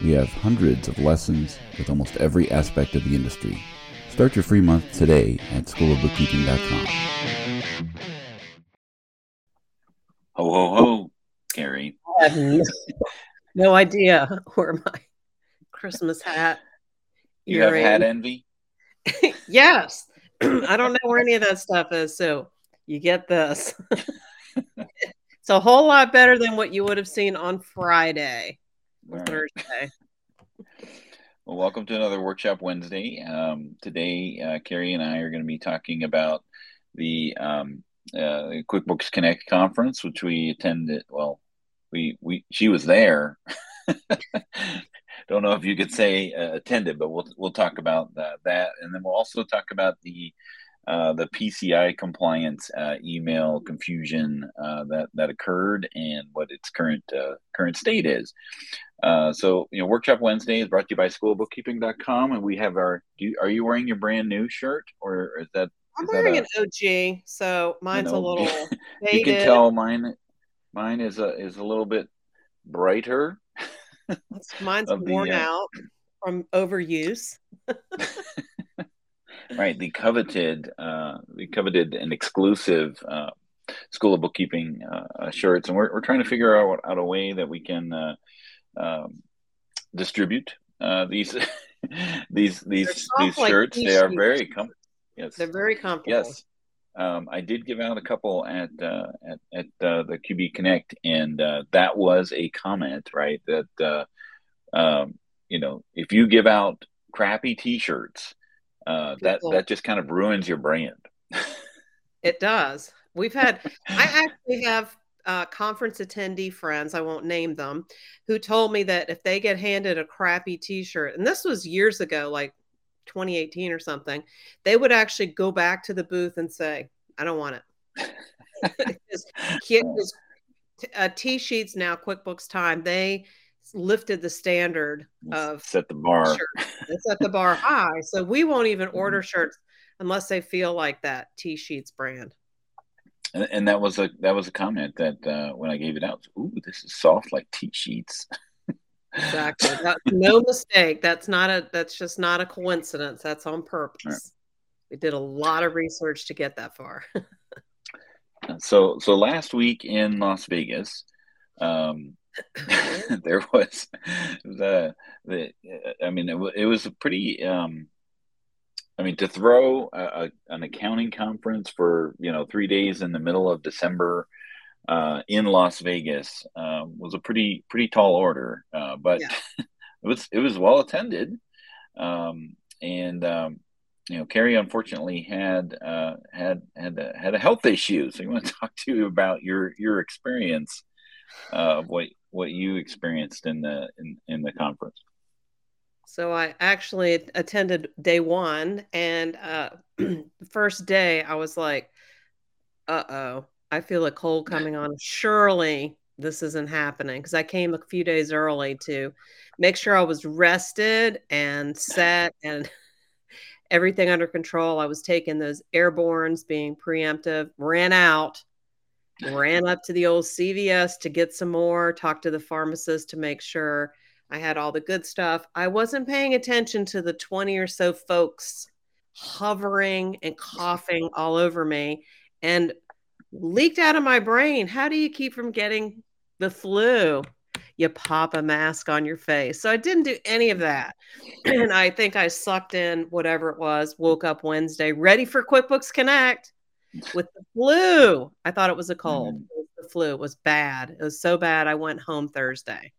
We have hundreds of lessons with almost every aspect of the industry. Start your free month today at schoolofbookkeeping.com. Ho ho ho, Carrie. I have no, no idea where my Christmas hat. You have earring- hat envy? yes. I don't know where any of that stuff is. So you get this. it's a whole lot better than what you would have seen on Friday or All right. Thursday. Well, welcome to another Workshop Wednesday. Um, today, uh, Carrie and I are going to be talking about the um, uh, QuickBooks Connect conference, which we attended. Well, we we she was there. Don't know if you could say uh, attended, but we'll we'll talk about that, that, and then we'll also talk about the uh, the PCI compliance uh, email confusion uh, that that occurred and what its current uh, current state is. Uh, so, you know, Workshop Wednesday is brought to you by schoolbookkeeping.com, and we have our. Do you, are you wearing your brand new shirt, or is that? I'm is that wearing a- an OG, so mine's a little you can tell mine. Mine is a is a little bit brighter. Mine's the, worn uh, out from overuse. Right, the coveted, uh, the coveted and exclusive uh, School of Bookkeeping uh, uh, shirts, and we're we're trying to figure out out a way that we can uh, um, distribute uh, these these these these like shirts. They are very com- yes, They're very comfortable. yes. Um, I did give out a couple at uh, at at uh, the QB Connect, and uh, that was a comment, right? That uh, um, you know, if you give out crappy T-shirts, uh, that that just kind of ruins your brand. It does. We've had, I actually have uh, conference attendee friends, I won't name them, who told me that if they get handed a crappy t shirt, and this was years ago, like 2018 or something, they would actually go back to the booth and say, I don't want it. Because uh, TSheets now, QuickBooks Time, they lifted the standard of Set the bar. shirts. They set the bar high. So we won't even order shirts unless they feel like that TSheets brand. And, and that was a that was a comment that uh, when I gave it out, ooh, this is soft like TSheets. Exactly. That's no mistake. That's not a that's just not a coincidence. That's on purpose. We did a lot of research to get that far. So so last week in Las Vegas, um, there was the the I mean it, it was a pretty um, I mean to throw a, a, an accounting conference for you know three days in the middle of December uh, in Las Vegas uh, was a pretty pretty tall order, uh, but Yeah. it was it was well attended, um, and um, you know Carrie unfortunately had uh, had had a, had a health issue, so you want to talk to you about your your experience uh, of what what you experienced in the in, in the conference. So I actually attended day one, and uh, the first day I was like, "Uh oh, I feel a cold coming on. Surely this isn't happening." Because I came a few days early to make sure I was rested and set and everything under control. I was taking those Airbornes, being preemptive. Ran out, ran up to the old CVS to get some more. Talked to the pharmacist to make sure. I had all the good stuff. I wasn't paying attention to the 20 or so folks hovering and coughing all over me and leaked out of my brain. How do you keep from getting the flu? You pop a mask on your face. So I didn't do any of that. And I think I sucked in whatever it was, woke up Wednesday ready for QuickBooks Connect with the flu. I thought it was a cold. Mhm. Was the flu. It was bad. It was so bad. I went home Thursday.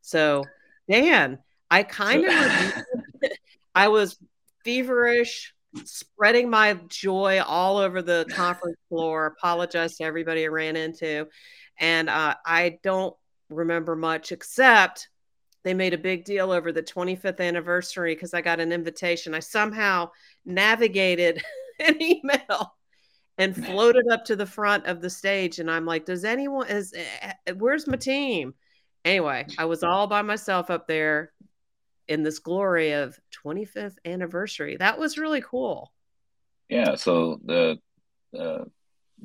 So, Dan, I kind of, I was feverish, spreading my joy all over the conference floor. Apologize to everybody I ran into, and uh, I don't remember much except they made a big deal over the 25th anniversary because I got an invitation. I somehow navigated an email and floated up to the front of the stage. And I'm like, does anyone is eh, eh, where's my team? Anyway, I was all by myself up there in this glory of 25th anniversary. That was really cool. Yeah. So the uh,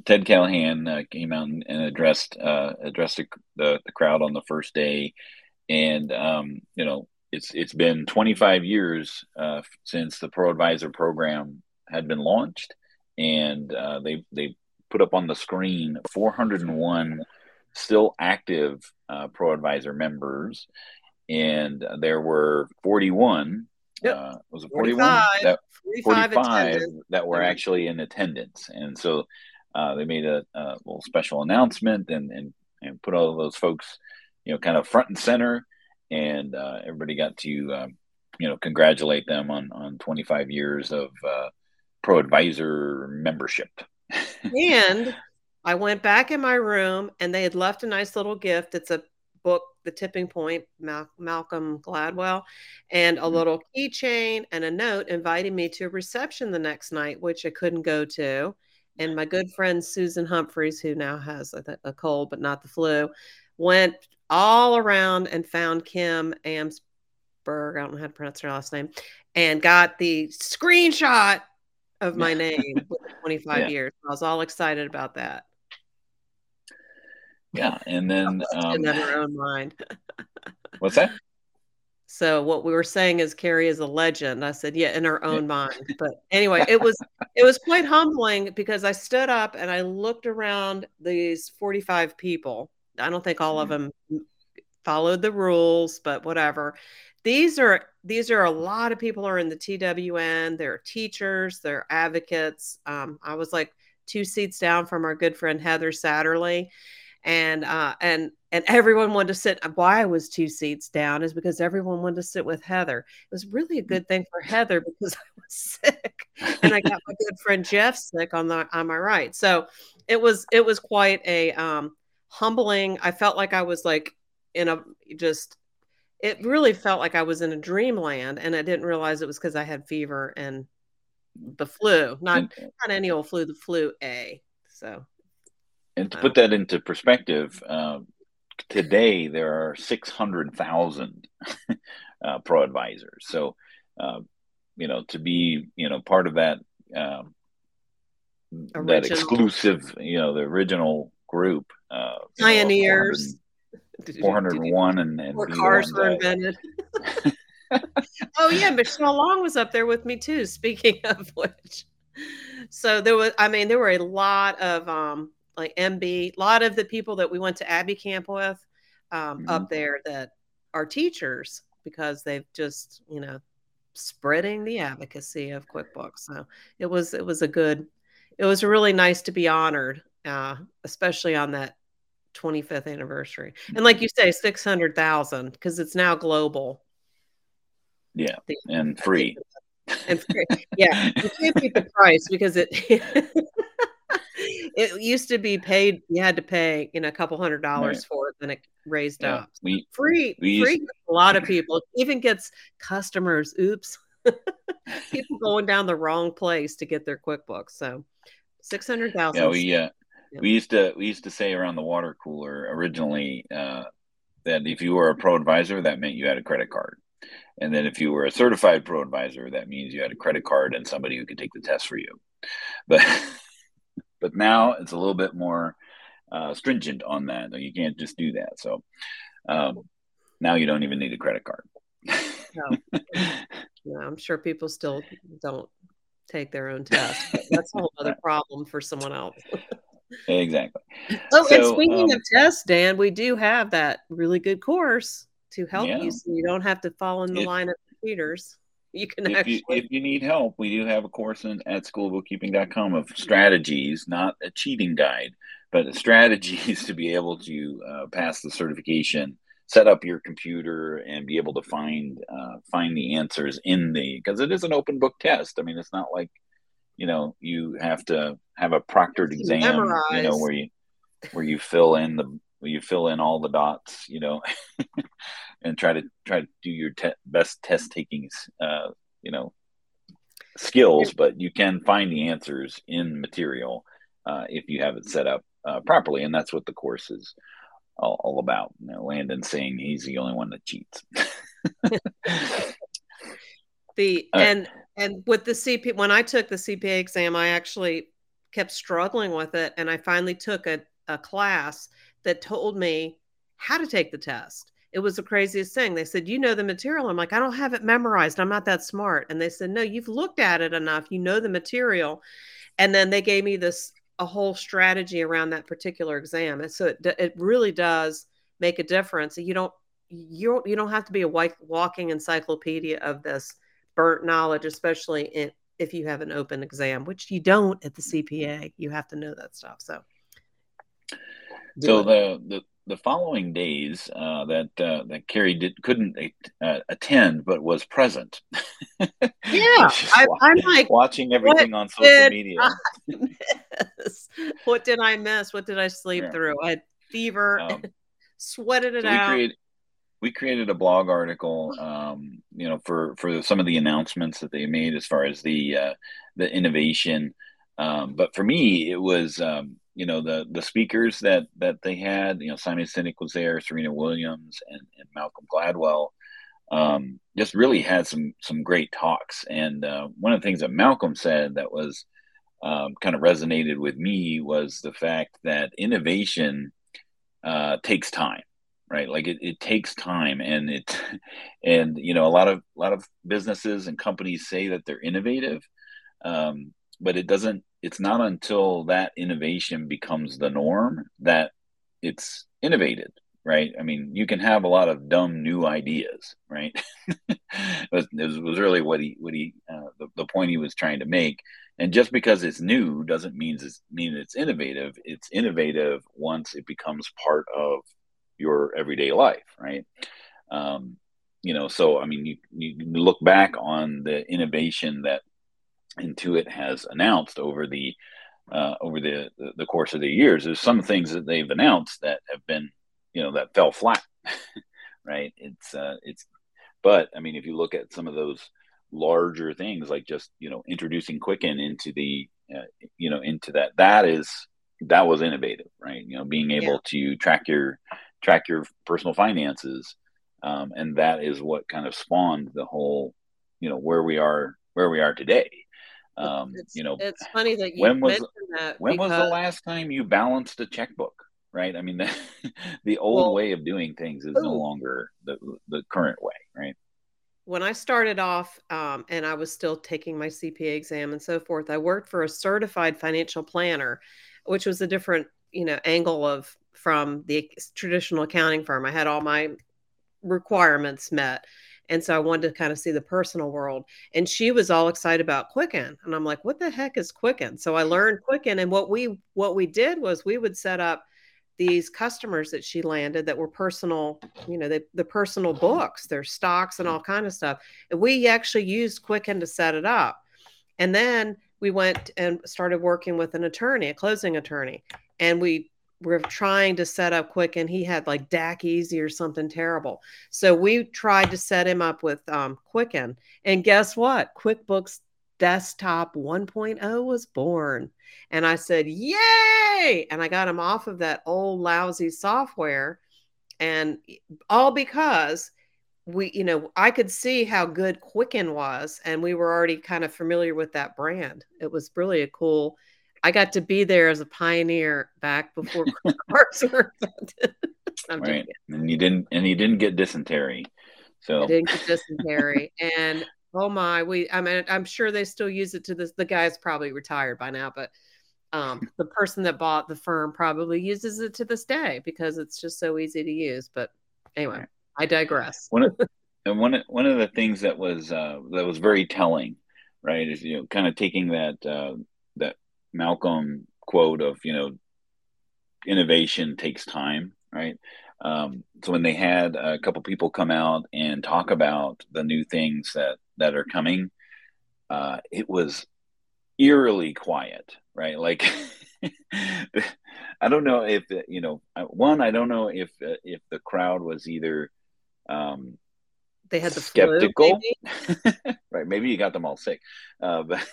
Ted Callahan uh, came out and, addressed uh, addressed the, the, the crowd on the first day, and um, you know it's it's been 25 years uh, since the Pro Advisor program had been launched, and uh, they they put up on the screen 401 still active uh, Pro Advisor members, and there were 41. Yep. Uh, was it 41? 45, that, 45, 45 that were actually in attendance, and so uh, they made a, a, little special announcement and, and and put all those folks, you know, kind of front and center, and uh, everybody got to um, you know congratulate them on on 25 years of uh, pro advisor membership. and I went back in my room, and they had left a nice little gift. It's a book, The Tipping Point, Mal- Malcolm Gladwell, and a mm-hmm. little keychain and a note inviting me to a reception the next night, which I couldn't go to and my good friend Susan Humphreys, who now has a, a cold but not the flu, went all around and found Kim Amsberg. I don't know how to pronounce her last name, and got the screenshot of my name with 25 yeah. years. I was all excited about that. Yeah, and then um, in her own mind. what's that? So what we were saying is Carrie is a legend. I said, yeah, in her own mind. But anyway, it was it was quite humbling because I stood up and I looked around these 45 people. I don't think all of mm-hmm. them followed the rules, but whatever. These are these are a lot of people are in the TWN. They're teachers, they're advocates. Um, I was like two seats down from our good friend Heather Satterley and uh, and and everyone wanted to sit. Why I was two seats down is because everyone wanted to sit with Heather. It was really a good thing for Heather because I was sick, and I got my good friend Jeff sick on the on my right. So it was it was quite a um, humbling. I felt like I was like in a just. It really felt like I was in a dreamland, and I didn't realize it was because I had fever and the flu, not not any old flu, the flu A. So and to put that into perspective, uh, today there are 600,000 uh, pro advisors. So, uh, you know, to be, you know, part of that, um, that exclusive, you know, the original group, uh, pioneers, 401 and, and cars were invented. oh yeah, Michelle Long was up there with me too. Speaking of which, so there was, I mean, there were a lot of um, like MB, a lot of the people that we went to Abbey Camp with um, mm-hmm. up there that are teachers because they've just, you know, spreading the advocacy of QuickBooks. So it was it was a good, it was really nice to be honored, uh, especially on that 25th anniversary. And like you say, 600,000 because it's now global. Yeah, and free. And free. yeah, you can't beat the price because it it used to be paid. You had to pay, you know, a couple hundred dollars right. for it, then it raised yeah, up. We, free, we free. A lot of people it even gets customers. Oops, people going down the wrong place to get their QuickBooks. So six hundred thousand. Yeah, we uh, we used to we used to say around the water cooler originally uh, that if you were a pro advisor, that meant you had a credit card. And then if you were a certified pro advisor, that means you had a credit card and somebody who could take the test for you. But but now it's a little bit more uh, stringent on that. You can't just do that. So um, now you don't even need a credit card. no. yeah, I'm sure people still don't take their own test. that's a whole other problem for someone else. Exactly. Oh, so, and speaking um, of tests, Dan, we do have that really good course to help yeah. you so you don't have to fall in the line of computers you can if actually you, if you need help we do have a course in, at schoolbookkeeping.com of strategies not a cheating guide but strategies to be able to uh, pass the certification set up your computer and be able to find uh, find the answers in the because it is an open book test i mean it's not like you know you have to have a proctored exam Memorize. you know where you where you fill in the where you fill in all the dots, you know, and try to try to do your te- best test taking, uh, you know, skills. But you can find the answers in material uh, if you have it set up uh, properly, and that's what the course is all, all about. You know, Landon saying he's the only one that cheats. the and and with the CP when I took the CPA exam, I actually kept struggling with it, and I finally took a, a class that told me how to take the test. It was the craziest thing. They said, You know the material. I'm like, I don't have it memorized. I'm not that smart. And they said, No, you've looked at it enough. You know the material. And then they gave me this a whole strategy around that particular exam. And so it, it really does make a difference. You don't you don't, you don't have to be a walking encyclopedia of this burnt knowledge, especially in, if you have an open exam, which you don't at the CPA. You have to know that stuff. So, so the, the the following days uh, that uh, that Carrie did couldn't uh, attend but was present. yeah, I, am like watching everything on social media. what did I miss? What did I sleep yeah. through? I had fever, um, sweated it so out. Create, we created a blog article, um, you know, for for some of the announcements that they made as far as the uh, the innovation. Um, but for me, it was um, you know the the speakers that that they had. You know, Simon Sinek was there, Serena Williams, and, and Malcolm Gladwell. Um, just really had some some great talks. And uh, one of the things that Malcolm said that was um, kind of resonated with me was the fact that innovation uh, takes time right? Like it, it takes time and it and you know a lot of a lot of businesses and companies say that they're innovative um, but it doesn't it's not until that innovation becomes the norm that it's innovated right? I mean you can have a lot of dumb new ideas right? It, was, it was really what he what he uh, the, the point he was trying to make. And just because it's new doesn't mean it's mean it's innovative. It's innovative once it becomes part of your everyday life, right? Um, you know, so I mean, you, you look back on the innovation that Intuit has announced over the uh, over the, the, course of the years. There's some things that they've announced that have been, you know, that fell flat, right? It's uh, it's, but I mean, if you look at some of those larger things, like just you know introducing Quicken into the, uh, you know, into that, that is that was innovative, right? You know, being able yeah. to track your track your personal finances um, and that is what kind of spawned the whole you know where we are where we are today. Um, it's, you know it's funny that you when was that when because... was the last time you balanced a checkbook right? I mean the, the old well, way of doing things is ooh. no longer the, the current way right? When i started off um, and i was still taking my cpa exam and so forth i worked for a certified financial planner which was a different you know angle of from the traditional accounting firm. I had all my requirements met. And so I wanted to kind of see the personal world. And she was all excited about Quicken. And I'm like, what the heck is Quicken? So I learned Quicken. And what we what we did was we would set up these customers that she landed that were personal, you know, the, the personal books, their stocks and all kind of stuff. And we actually used Quicken to set it up. And then we went and started working with an attorney, a closing attorney. And we were trying to set up quick and he had like DacEasy or something terrible. So we tried to set him up with um, Quicken. And guess what? QuickBooks Desktop 1.0 was born. And I said, Yay! And I got him off of that old lousy software. And all because we, you know, I could see how good Quicken was. And we were already kind of familiar with that brand. It was really a cool I got to be there as a pioneer back before cars were invented. right, and you didn't, and you didn't get dysentery. So I didn't get dysentery, and oh my, we. I mean, I'm sure they still use it to this. The guy's probably retired by now, but um, the person that bought the firm probably uses it to this day because it's just so easy to use. But anyway, I digress. One of, and one one of the things that was uh, that was very telling, right, is you know kind of taking that uh, that Malcolm quote of you know innovation takes time, right? Um, so when they had a couple people come out and talk about the new things that that are coming, uh, it was eerily quiet, right? Like I don't know if you know one. I don't know if if the crowd was either um, they had the skeptical, flu, maybe? right? Maybe you got them all sick, uh, but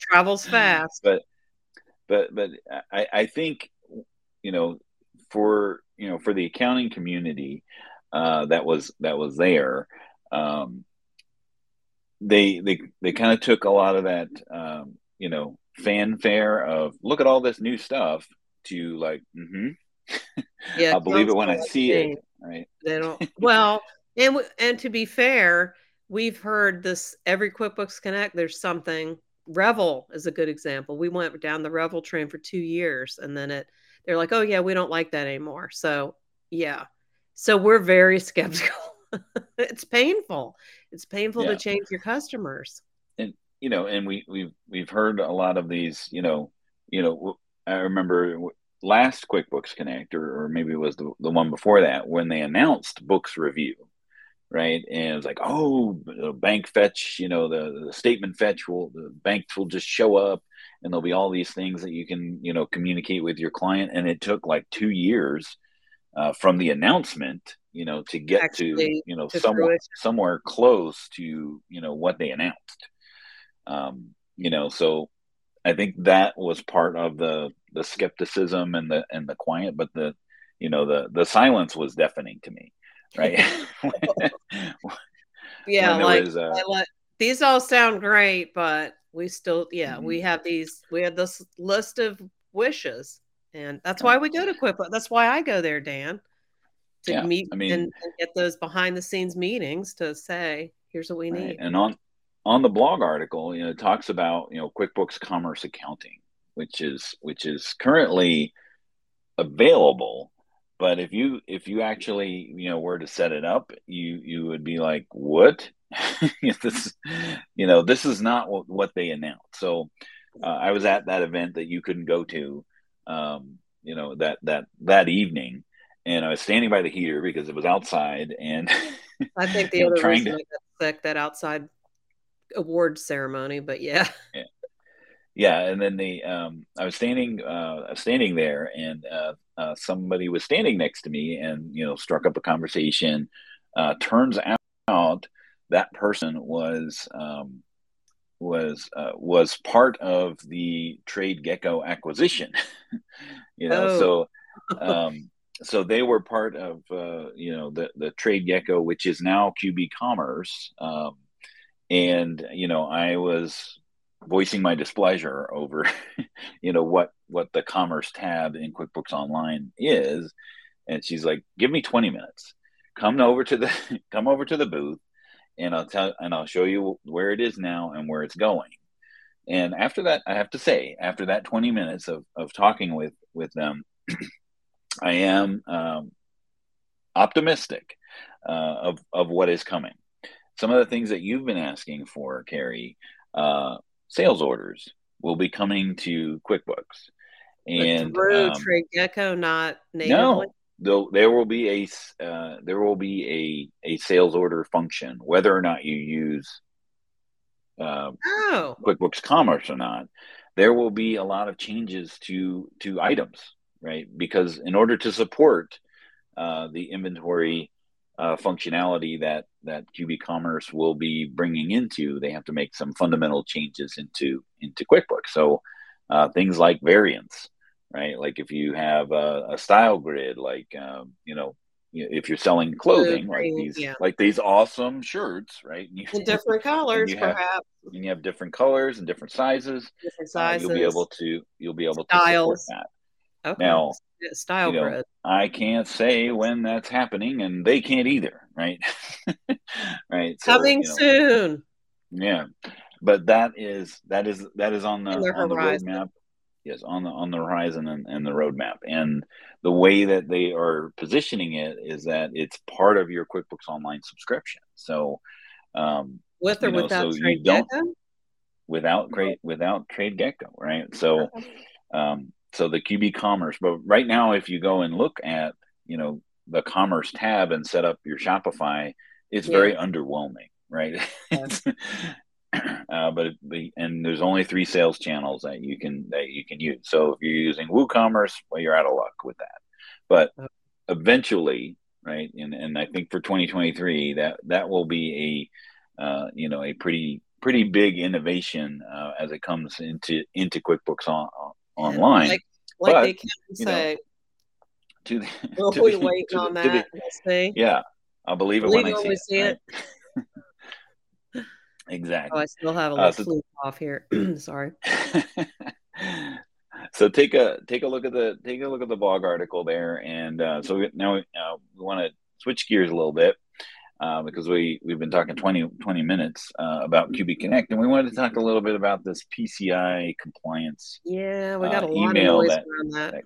travels fast. But but but I, I think you know for you know for the accounting community uh, that was that was there. Um, they they they kind of took a lot of that um, you know fanfare of look at all this new stuff to like mm-hmm. yeah i'll believe it when i see it right they don't well and and to be fair we've heard this every quickbooks connect there's something revel is a good example. We went down the revel train for two years and then it they're like oh yeah we don't like that anymore. So yeah. So we're very skeptical. It's painful. It's painful yeah. to change your customers. And you know and we we've we've heard a lot of these you know you know i remember last quickbooks connect or, or maybe it was the, the one before that when they announced books review right? And it was like oh bank fetch you know the, the statement fetch will the banks will just show up and there'll be all these things that you can you know communicate with your client. And it took like two years uh, from the announcement you know to get Actually, to you know somewhere somewhere close to you know what they announced. Um you know so i think that was part of the the skepticism and the and the quiet but the you know the the silence was deafening to me right yeah like was, uh, let, these all sound great but we still yeah mm-hmm. we have these we have this list of wishes and that's why we go to QuickBooks. That's why I go there, Dan to yeah, meet I mean, and, and, get those behind the scenes meetings to say, here's what we right. need. And on on the blog article, you know, it talks about you know QuickBooks Commerce Accounting, which is which is currently available. But if you if you actually you know were to set it up, you you would be like, what? this you know this is not what, what they announced. So uh, I was at that event that you couldn't go to, um, you know that that that evening and I was standing by the heater because it was outside, and I think the other reason to... I got sick that outside award ceremony, but yeah. yeah. Yeah, and then the um, I was standing, uh, standing there, and uh, uh, somebody was standing next to me, and you know, struck up a conversation. Uh, turns out that person was um, was uh, was part of the TradeGecko acquisition. you know, oh. so um, so they were part of uh, you know the the TradeGecko, which is now QB Commerce, um, and you know I was voicing my displeasure over you know what what the Commerce tab in QuickBooks Online is, and she's like, "Give me twenty minutes, come over to the come over to the booth, and I'll tell and I'll show you where it is now and where it's going." And after that, I have to say, after that twenty minutes of of talking with with them. I am um, optimistic uh, of of what is coming. Some of the things that you've been asking for, Carrie, uh, sales orders will be coming to QuickBooks, and through um, not natively. No, there will be a uh, there will be a a sales order function, whether or not you use uh, oh. QuickBooks Commerce or not. There will be a lot of changes to to items right? Because in order to support uh, the inventory uh, functionality that that QB Commerce will be bringing into, they have to make some fundamental changes into into QuickBooks. So uh, things like variants, right? Like if you have a, a style grid, like um, you know, if you're selling clothing, like these yeah. like these awesome shirts, right? You, in different colors, and perhaps. Have, and you have different colors and different sizes. Different sizes. Uh, you'll be able to you'll be able Styles. to support that. Okay. Now, style you know, I can't say when that's happening, and they can't either, right? right. So, Coming you know, soon. Yeah, but that is that is that is on the on the roadmap. Yes, on the on the horizon and, and the roadmap, and the way that they are positioning it is that it's part of your QuickBooks Online subscription. So, um, with or you know, without so TradeGecko, without great without TradeGecko, right? So, um, so the QB Commerce. But right now, if you go and look at you know the Commerce tab and set up your Shopify, it's yeah. very underwhelming, right? uh, but and there's only three sales channels that you can that you can use. So if you're using WooCommerce, well, you're out of luck with that. But eventually, right, and and I think for 2023, that that will be a uh, you know a pretty pretty big innovation uh, as it comes into into QuickBooks on, on online. Like, like but, they can say. Know, to the, we'll to be waiting on that. The, yeah, I'll believe it believe when I see it. Right? exactly. Oh, I still have a little uh, so, off here. Sorry. so take a take a look at the take a look at the blog article there, and uh, so we, now uh, we want to switch gears a little bit. Uh, because we we've been talking 20, 20 minutes uh, about QB Connect, and we wanted to talk a little bit about this PCI compliance. Yeah, we got a uh, lot email of noise that, around that. that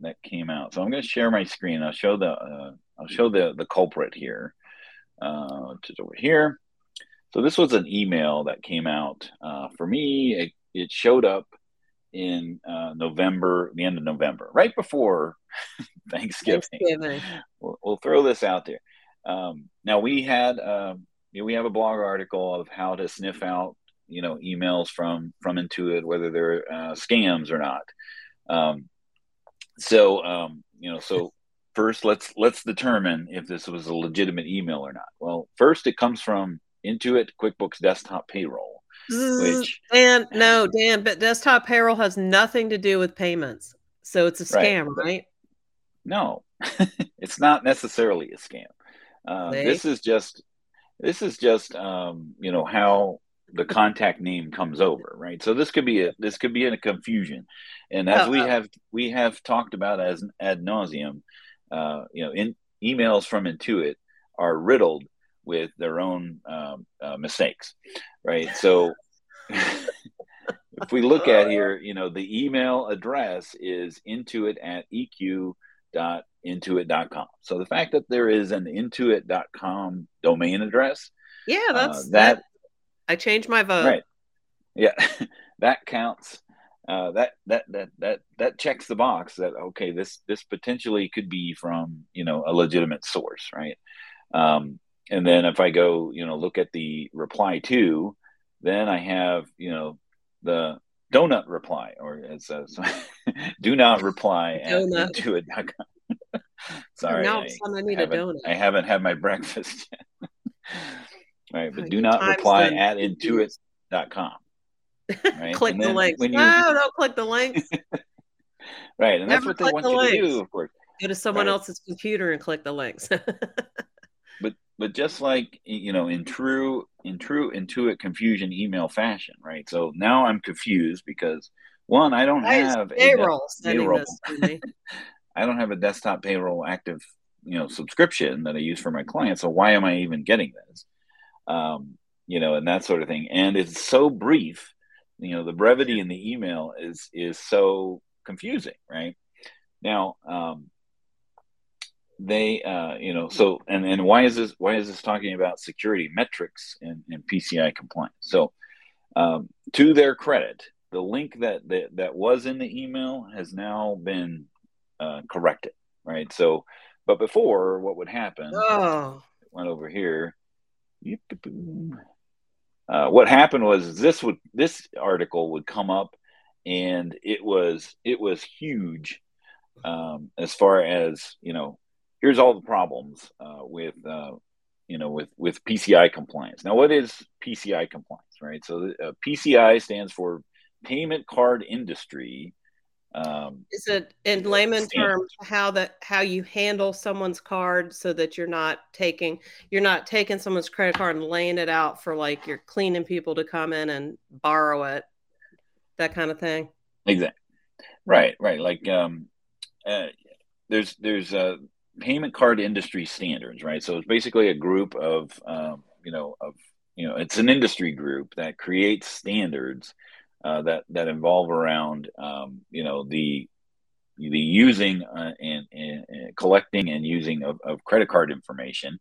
that came out. So I'm going to share my screen. I'll show the uh, I'll show the the culprit here, uh, which is over here. So this was an email that came out uh, for me. It, it showed up in uh, November, the end of November, right before Thanksgiving. Thanksgiving. We'll, we'll, throw this out there. Um, now we had uh, you know, we have a blog article of how to sniff out you know emails from from Intuit, whether they're uh, scams or not. Um, so um, you know, so first let's let's determine if this was a legitimate email or not. Well, first it comes from Intuit QuickBooks Desktop Payroll, which Dan, no, Dan, but Desktop Payroll has nothing to do with payments, so it's a scam, right? right? No, it's not necessarily a scam. Uh, this is just this is just um, you know how the contact name comes over, right? So this could be a this could be in a confusion, and as we have we have talked about as ad nauseum, uh, you know, in emails from Intuit are riddled with their own um, uh, mistakes, right? So. if we look at here, you know, the email address is intuit at eq.intuit.com. So the fact that there is an intuit.com domain address, yeah, that's uh, that, that I changed my vote. Right. Yeah, that counts. Uh, that that that that that checks the box that okay this this potentially could be from you know a legitimate source right um, and then if i go you know look at the reply to then i have you know the donut reply or it says do not reply at intuit.com sorry now I, I need a donut i haven't had my breakfast yet right? But do not reply at intuit.com. Right? click the links. You... No, don't click the links. right, and Never that's what they want the you links. to do, of course. Go to someone right. else's computer and click the links. but but just like you know, in true in true Intuit confusion email fashion, right? So now I'm confused because one, I don't have payroll a payroll. I don't have a desktop payroll active, you know, subscription that I use for my clients. So why am I even getting this? um, you know, and that sort of thing. And it's so brief, you know, the brevity in the email is is so confusing, right? Now, um, they, uh, you know, so and and why is this? Why is this talking about security metrics and, and PCI compliance? So, um, to their credit, the link that, that that was in the email has now been uh, correct it, right? So, but before, what would happen? Oh. Went over here uh, what happened was this would this article would come up, and it was it was huge um, as far as you know. Here's all the problems uh, with uh, you know with with PCI compliance. Now, what is PCI compliance? Right. So uh, PCI stands for Payment Card Industry um, is it in layman terms how that how you handle someone's card so that you're not taking you're not taking someone's credit card and laying it out for like you're cleaning people to come in and borrow it, that kind of thing. Exactly. Right. Right. Like um, uh, there's there's uh, payment card industry standards, right? So it's basically a group of um, you know of you know it's an industry group that creates standards uh, that that involve around um, you know the the using uh, and, and, and, collecting and using of, of credit card information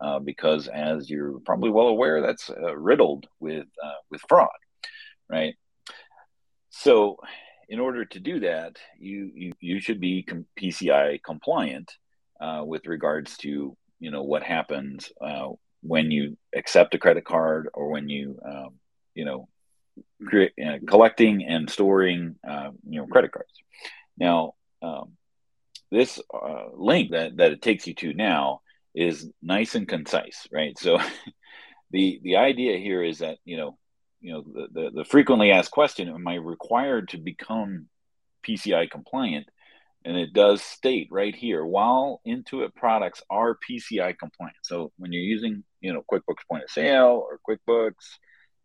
uh, because as you're probably well aware that's uh, riddled with uh, with fraud right? So in order to do that you you, you should be com- PCI compliant with regards to you know what happens when you accept a credit card or when you um, you know, uh, collecting and storing, uh, you know, credit cards. Now, um, this uh, link that, that it takes you to now is nice and concise, right? So the the idea here is that you know you know the, the, the frequently asked question: Am I required to become PCI compliant? And it does state right here, while Intuit products are PCI compliant. So when you're using, you know, QuickBooks Point of Sale or QuickBooks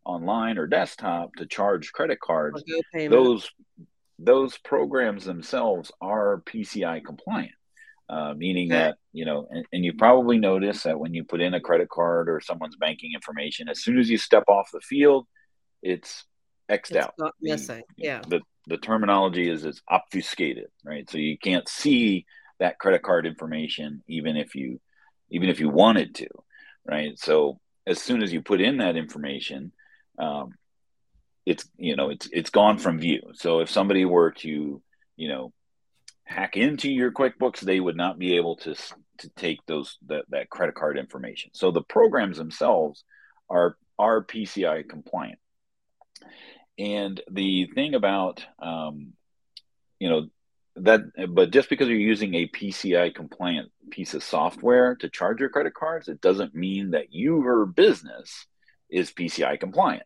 online or desktop to charge credit cards, those those programs themselves are PCI compliant, uh, meaning okay. that you know, and, and, you probably notice that when you put in a credit card or someone's banking information, as soon as you step off the field, it's xed out. Not missing. The, yeah. The the terminology is it's obfuscated, right? So you can't see that credit card information even if you even if you wanted to, right? So as soon as you put in that information, um, it's you know it's it's gone from view. So if somebody were to you know hack into your QuickBooks, they would not be able to to take those that, that credit card information. So the programs themselves are are PCI compliant. And the thing about um, you know that but just because you're using a PCI compliant piece of software to charge your credit cards, it doesn't mean that your business is PCI compliant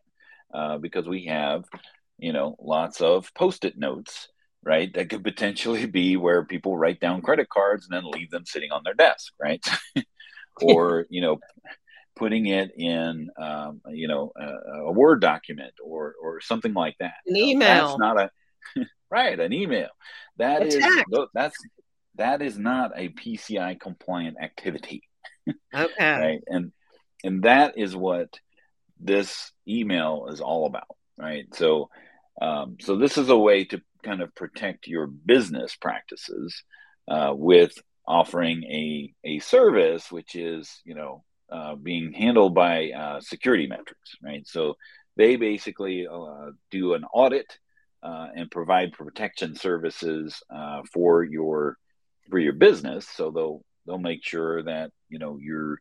uh, because we have, you know, lots of post-it notes, right? That could potentially be where people write down credit cards and then leave them sitting on their desk, right? or you know, putting it in, um, you know, a, a, Word document or or something like that. An email. That's not a right. An email. That a is that's that is not a PCI compliant activity. Okay. right. And and that is what this email is all about, right? So, um, so this is a way to kind of protect your business practices uh, with offering a a service which is you know uh, being handled by uh, SecurityMetrics, right? So they basically uh, do an audit uh, and provide protection services uh, for your for your business. So they'll they'll make sure that you know you're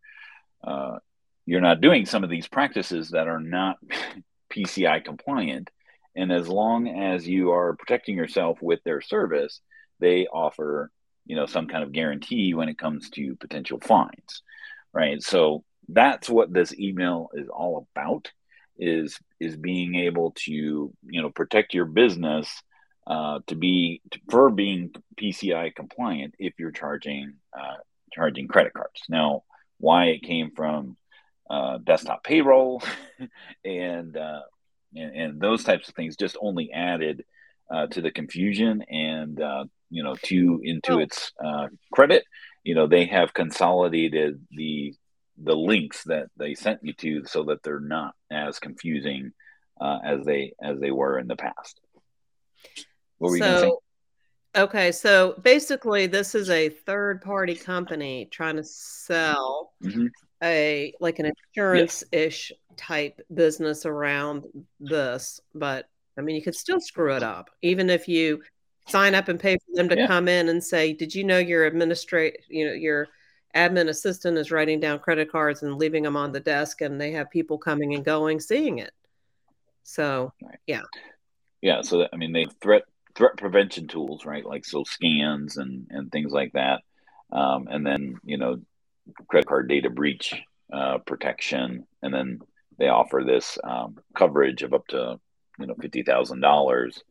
you're not doing some of these practices that are not PCI compliant. And as long as you are protecting yourself with their service, they offer, you know, some kind of guarantee when it comes to potential fines, right? So that's what this email is all about is is being able to you know protect your business uh, to be for being PCI compliant if you're charging uh, charging credit cards. Now, why it came from uh, desktop payroll and, uh, and, and those types of things just only added uh, to the confusion and uh, you know to Intuit's uh, credit. You know they have consolidated the the links that they sent you to so that they're not as confusing uh, as they as they were in the past. What were so, you going to say Okay, so basically, this is a third party company trying to sell mm-hmm a like an insurance ish type business around this, but I mean, you could still screw it up, even if you sign up and pay for them to yeah. come in and say, "Did you know your administrate, you know, your admin assistant is writing down credit cards and leaving them on the desk, and they have people coming and going, seeing it." So, right. yeah, yeah. So that, I mean, they threat threat prevention tools, right? Like so scans and and things like that, um, and then you know credit card data breach uh, protection, and then they offer this um, coverage of up to you know fifty thousand uh, dollars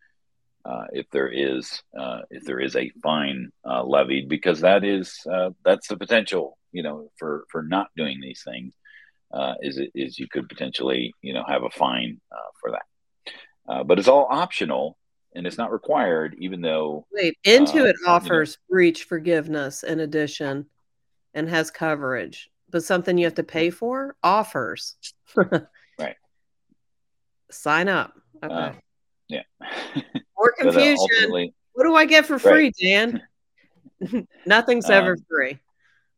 if there is uh, if there is a fine uh, levied, because that is uh, that's the potential you know for for not doing these things uh, is is you could potentially you know have a fine for that, but it's all optional and it's not required, even though. Wait, Intuit offers you know, breach forgiveness in addition and has coverage, but something you have to pay for offers. right. Sign up. Okay. Uh, yeah. More uh, confusion. Uh, what do I get for free, right. Dan? Nothing's um, ever free.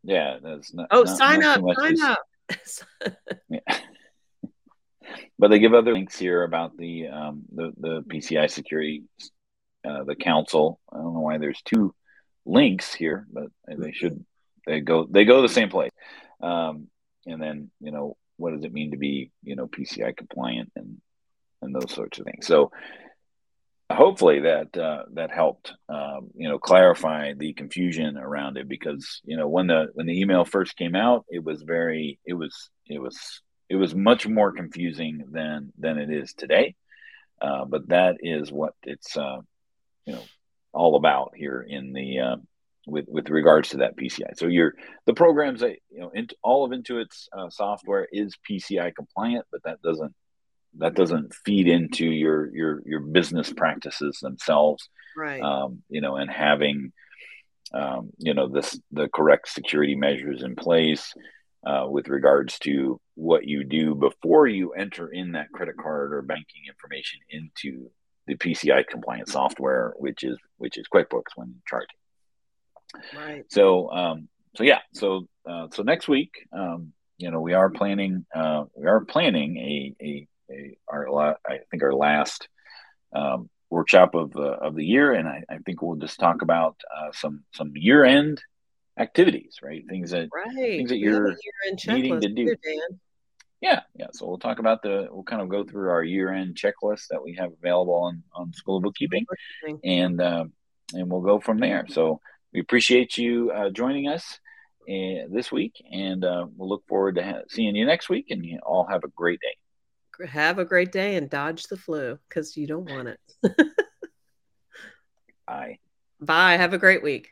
Yeah, that's not. Oh, not, sign up! Sign up. yeah. But they give other links here about the um, the the PCI security, uh, the council. I don't know why there's two links here, but they should they go they go the same place. Um, and then you know what does it mean to be you know PCI compliant and and those sorts of things. So hopefully that uh, that helped um, you know clarify the confusion around it because you know when the when the email first came out it was very it was it was it was much more confusing than than it is today uh, but that is what it's uh, you know all about here in the uh, with with regards to that PCI. So your the programs that you know in, all of Intuit's uh, software is PCI compliant, but that doesn't that doesn't feed into your your your business practices themselves right um, you know and having um, you know this the correct security measures in place uh, with regards to what you do before you enter in that credit card or banking information into the PCI compliant software, which is which is QuickBooks when charging. Right So um, so yeah, so uh, so next week, um, you know, we are planning uh, we are planning a a a, our I think our last um, workshop of the of the year, and I, I think we'll just talk about uh, some some year end activities, right? Things that right things that We have a you're needing to do. Dan. Yeah, yeah. So we'll talk about the we'll kind of go through our year end checklist that we have available on on School of Bookkeeping, and uh, and we'll go from there. So we appreciate you uh, joining us. uh, this week, and uh, we'll look forward to ha- seeing you next week. And you all have a great day. have a great day and dodge the flu because you don't want it Bye. bye have a great week